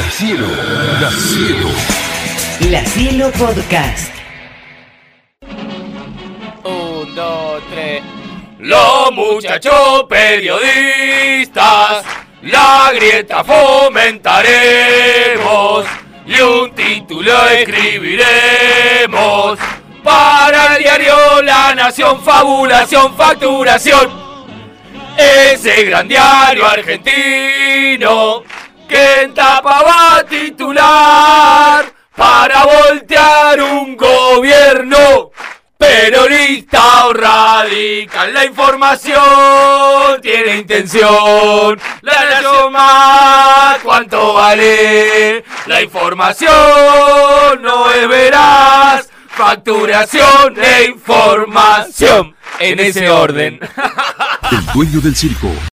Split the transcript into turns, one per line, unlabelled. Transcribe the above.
La Cielo, La Cielo.
La Cielo Podcast.
Un, dos, tres. Los muchachos periodistas, la grieta fomentaremos y un título escribiremos para el diario La Nación, fabulación, facturación. Ese gran diario argentino que en titular para voltear un gobierno peronista o radical. La información tiene intención. La nación más, ¿cuánto vale? La información no es veraz. Facturación e información en ese orden.
El dueño del circo.